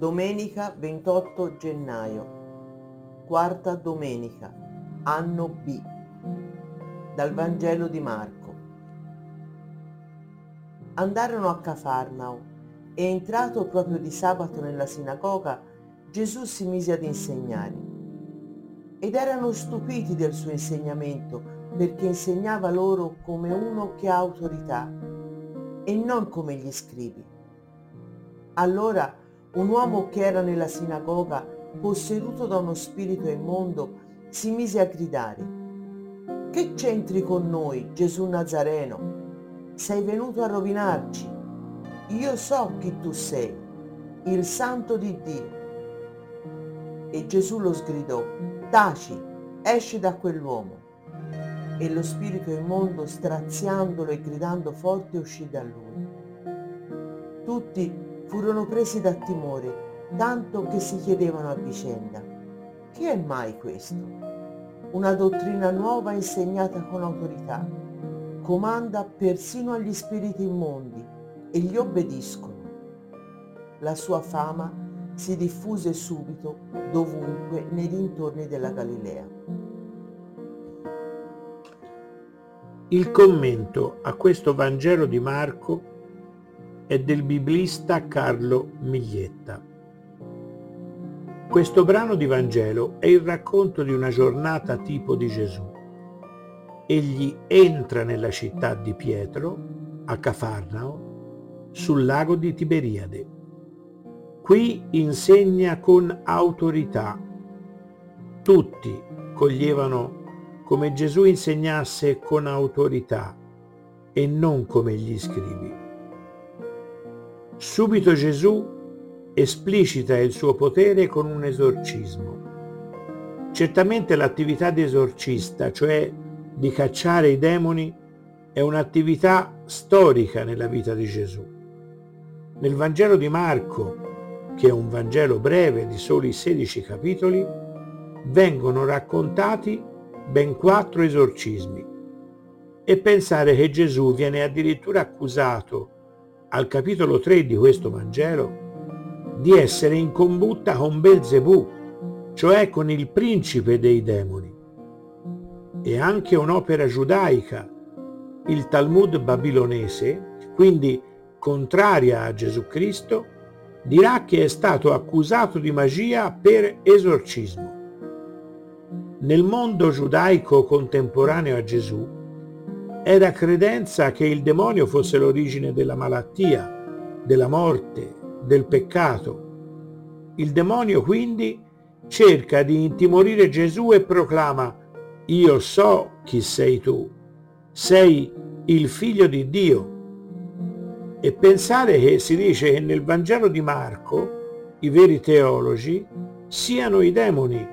Domenica 28 gennaio, quarta domenica, anno B, dal Vangelo di Marco. Andarono a Cafarnao e entrato proprio di sabato nella sinagoga, Gesù si mise ad insegnare. Ed erano stupiti del suo insegnamento perché insegnava loro come uno che ha autorità e non come gli scribi. Allora un uomo che era nella sinagoga, posseduto da uno spirito immondo, si mise a gridare, Che c'entri con noi, Gesù Nazareno? Sei venuto a rovinarci. Io so chi tu sei, il santo di Dio. E Gesù lo sgridò, Taci, esci da quell'uomo. E lo spirito immondo, straziandolo e gridando forte, uscì da lui. Tutti furono presi da timore, tanto che si chiedevano a vicenda, che è mai questo? Una dottrina nuova insegnata con autorità, comanda persino agli spiriti immondi e gli obbediscono. La sua fama si diffuse subito dovunque nei dintorni della Galilea. Il commento a questo Vangelo di Marco è del biblista Carlo Miglietta. Questo brano di Vangelo è il racconto di una giornata tipo di Gesù. Egli entra nella città di Pietro, a Cafarnao, sul lago di Tiberiade. Qui insegna con autorità. Tutti coglievano come Gesù insegnasse con autorità e non come gli scrivi. Subito Gesù esplicita il suo potere con un esorcismo. Certamente l'attività di esorcista, cioè di cacciare i demoni, è un'attività storica nella vita di Gesù. Nel Vangelo di Marco, che è un Vangelo breve di soli 16 capitoli, vengono raccontati ben quattro esorcismi. E pensare che Gesù viene addirittura accusato al capitolo 3 di questo Vangelo di essere in combutta con Belzebù, cioè con il principe dei demoni. E anche un'opera giudaica, il Talmud babilonese, quindi contraria a Gesù Cristo, dirà che è stato accusato di magia per esorcismo. Nel mondo giudaico contemporaneo a Gesù, era credenza che il demonio fosse l'origine della malattia, della morte, del peccato. Il demonio quindi cerca di intimorire Gesù e proclama, io so chi sei tu, sei il figlio di Dio. E pensare che si dice che nel Vangelo di Marco i veri teologi siano i demoni,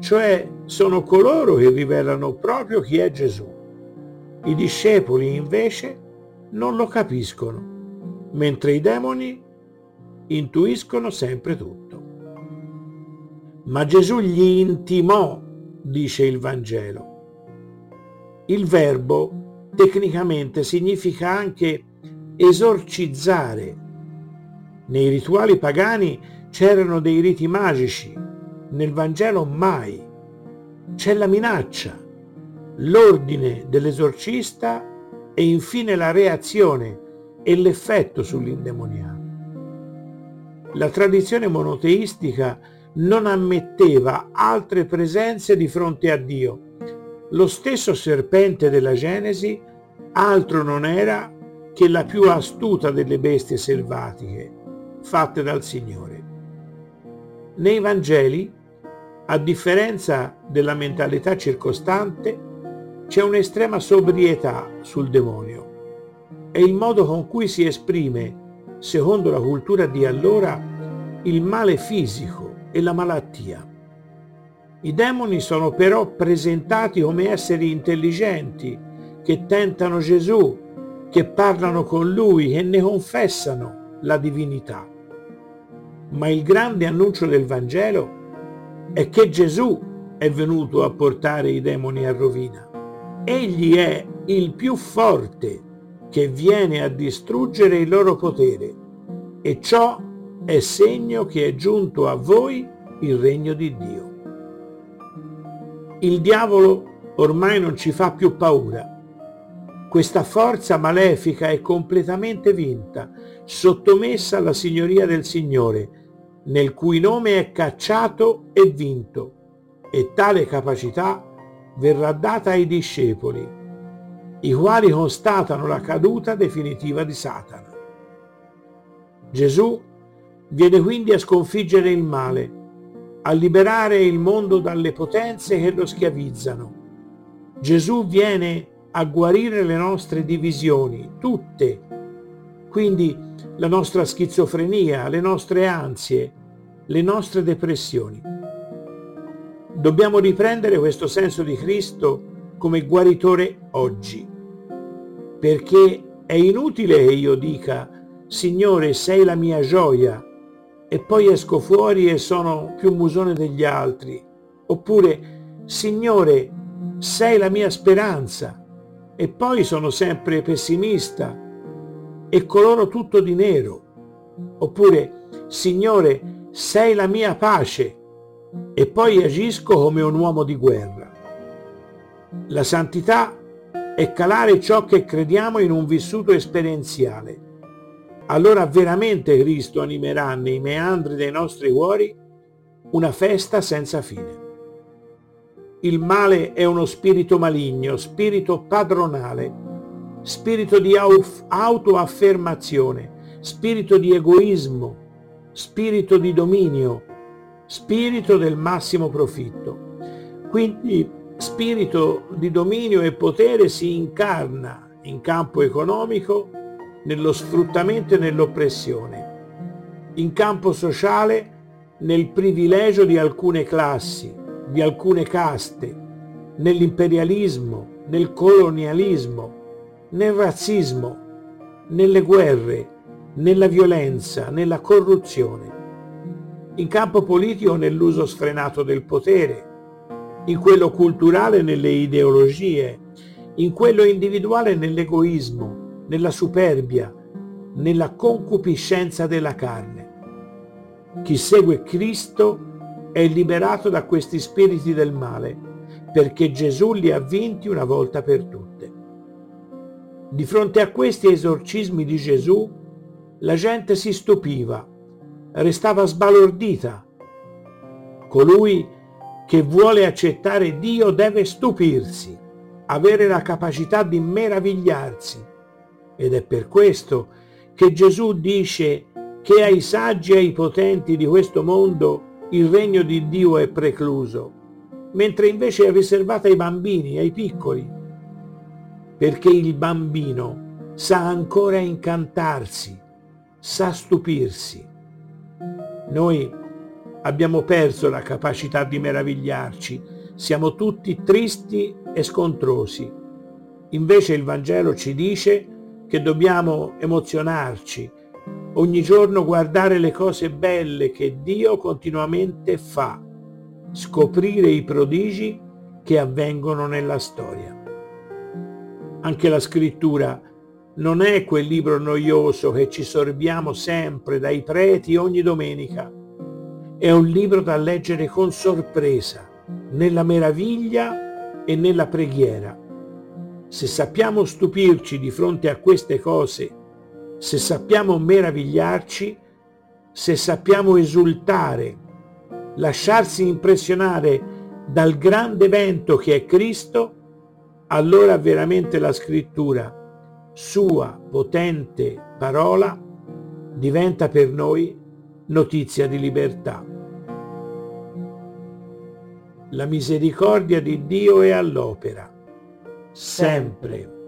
cioè sono coloro che rivelano proprio chi è Gesù. I discepoli invece non lo capiscono, mentre i demoni intuiscono sempre tutto. Ma Gesù gli intimò, dice il Vangelo. Il verbo tecnicamente significa anche esorcizzare. Nei rituali pagani c'erano dei riti magici, nel Vangelo mai. C'è la minaccia, l'ordine dell'esorcista e infine la reazione e l'effetto sull'indemoniato. La tradizione monoteistica non ammetteva altre presenze di fronte a Dio. Lo stesso serpente della Genesi altro non era che la più astuta delle bestie selvatiche fatte dal Signore. Nei Vangeli, a differenza della mentalità circostante, c'è un'estrema sobrietà sul demonio. È il modo con cui si esprime, secondo la cultura di allora, il male fisico e la malattia. I demoni sono però presentati come esseri intelligenti, che tentano Gesù, che parlano con lui e ne confessano la divinità. Ma il grande annuncio del Vangelo è che Gesù è venuto a portare i demoni a rovina. Egli è il più forte che viene a distruggere il loro potere e ciò è segno che è giunto a voi il regno di Dio. Il diavolo ormai non ci fa più paura. Questa forza malefica è completamente vinta, sottomessa alla signoria del Signore, nel cui nome è cacciato e vinto, e tale capacità verrà data ai discepoli, i quali constatano la caduta definitiva di Satana. Gesù viene quindi a sconfiggere il male, a liberare il mondo dalle potenze che lo schiavizzano. Gesù viene a guarire le nostre divisioni, tutte, quindi la nostra schizofrenia, le nostre ansie, le nostre depressioni. Dobbiamo riprendere questo senso di Cristo come guaritore oggi, perché è inutile che io dica, Signore, sei la mia gioia, e poi esco fuori e sono più musone degli altri. Oppure, Signore, sei la mia speranza e poi sono sempre pessimista e coloro tutto di nero. Oppure, Signore, sei la mia pace e poi agisco come un uomo di guerra. La santità è calare ciò che crediamo in un vissuto esperienziale allora veramente Cristo animerà nei meandri dei nostri cuori una festa senza fine. Il male è uno spirito maligno, spirito padronale, spirito di autoaffermazione, spirito di egoismo, spirito di dominio, spirito del massimo profitto. Quindi spirito di dominio e potere si incarna in campo economico, nello sfruttamento e nell'oppressione, in campo sociale nel privilegio di alcune classi, di alcune caste, nell'imperialismo, nel colonialismo, nel razzismo, nelle guerre, nella violenza, nella corruzione, in campo politico nell'uso sfrenato del potere, in quello culturale nelle ideologie, in quello individuale nell'egoismo, nella superbia, nella concupiscenza della carne. Chi segue Cristo è liberato da questi spiriti del male, perché Gesù li ha vinti una volta per tutte. Di fronte a questi esorcismi di Gesù, la gente si stupiva, restava sbalordita. Colui che vuole accettare Dio deve stupirsi, avere la capacità di meravigliarsi, ed è per questo che Gesù dice che ai saggi e ai potenti di questo mondo il regno di Dio è precluso, mentre invece è riservato ai bambini, ai piccoli, perché il bambino sa ancora incantarsi, sa stupirsi. Noi abbiamo perso la capacità di meravigliarci, siamo tutti tristi e scontrosi. Invece il Vangelo ci dice che dobbiamo emozionarci, ogni giorno guardare le cose belle che Dio continuamente fa, scoprire i prodigi che avvengono nella storia. Anche la scrittura non è quel libro noioso che ci sorbiamo sempre dai preti ogni domenica. È un libro da leggere con sorpresa, nella meraviglia e nella preghiera se sappiamo stupirci di fronte a queste cose, se sappiamo meravigliarci, se sappiamo esultare, lasciarsi impressionare dal grande evento che è Cristo, allora veramente la scrittura, sua potente parola, diventa per noi notizia di libertà. La misericordia di Dio è all'opera sempre